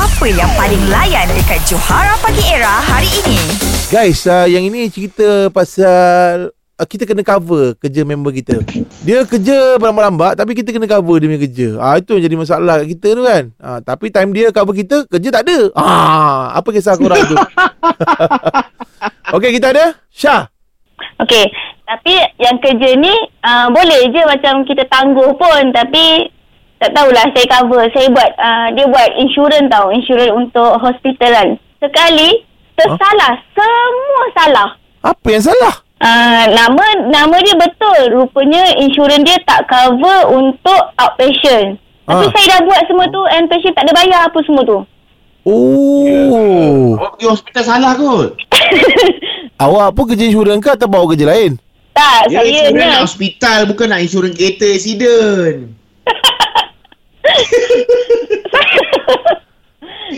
Apa yang paling layan dekat Johara Pagi Era hari ini? Guys, uh, yang ini cerita pasal uh, kita kena cover kerja member kita. Dia kerja berlambat-lambat tapi kita kena cover dia punya kerja. Ah itu yang jadi masalah kat kita tu kan. Ah tapi time dia cover kita, kerja tak ada. Ah apa kisah korang tu? Okey, kita ada Syah. Okey, tapi yang kerja ni uh, boleh je macam kita tangguh pun tapi tak tahulah saya cover. Saya buat uh, dia buat insurans tau, insurans untuk hospitalan. Sekali tersalah, semua salah. Apa yang salah? Uh, nama nama dia betul. Rupanya insurans dia tak cover untuk outpatient. Tapi Ah. saya dah buat semua tu and patient tak ada bayar apa semua tu. Oh. Awak pergi hospital salah kot. Awak pun kerja insurans ke atau bawa kerja lain? Tak, Dia saya insurans hospital bukan nak insurans kereta accident.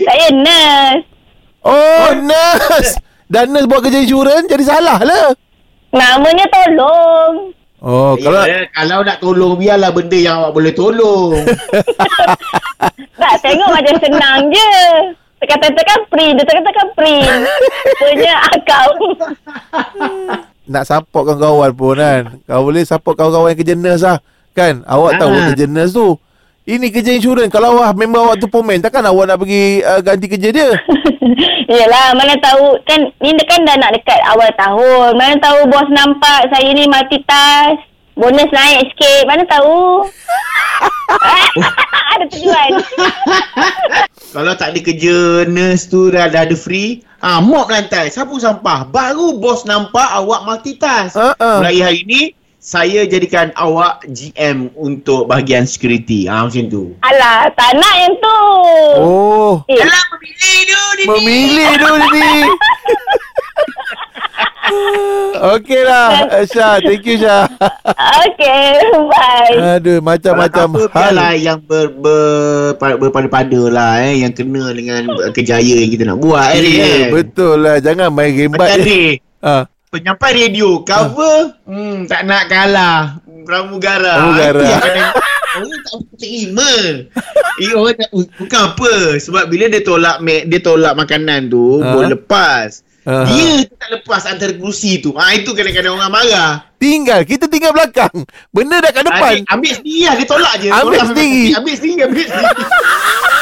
Saya nurse. Oh, nurse. Dan nurse buat kerja insurans jadi salah lah. Namanya tolong. Oh, kalau Ya, kalau nak tolong biarlah benda yang awak boleh tolong. Tak, tengok macam senang je. Tekan-tekan print, dia tekan-tekan print. Rupanya akaun. nak support kawan-kawan pun kan. Kau boleh support kawan-kawan yang kerja nurse lah. Kan? Awak tahu Ah. kerja nurse tu. Ini kerja insurans. Kalau awak member awak tu pomen, takkan awak nak pergi uh, ganti kerja dia? Yelah, mana tahu. Kan, ni kan dah nak dekat awal tahun. Mana tahu bos nampak saya ni multitask. Bonus naik sikit. Mana tahu. ada tujuan. kalau tak ada kerja nurse tu dah, dah ada free, ah mop lantai, sapu sampah. Baru bos nampak awak multitask. Ha ah. Mulai hari ni saya jadikan awak GM untuk bahagian security. Ah macam tu. Alah, tak nak yang tu. Oh, Eh, Alah memilih tu dia ni. memilih tu ni. Okey lah Syah Thank you Syah okay, bye. Aduh Macam-macam hal yang ber, ber, berpada-pada lah eh yang kena dengan kejayaan yang kita nak buat eh. Eh. Betul lah Jangan main rembat Macam ni. ha. Penyampai radio cover hmm, tak nak kalah pramugara. Pramugara. Orang tak terima. Eh, orang tak, bukan apa sebab bila dia tolak dia tolak makanan tu Ha? boleh lepas. Aha. Dia tu tak lepas antara kerusi tu. Ah itu kadang-kadang orang marah. Tinggal Kita tinggal belakang Benda dah kat depan Ambil, ambil sendiri lah Dia tolak je Ambil Tolak sendiri. Ambil sendiri Ambil sendiri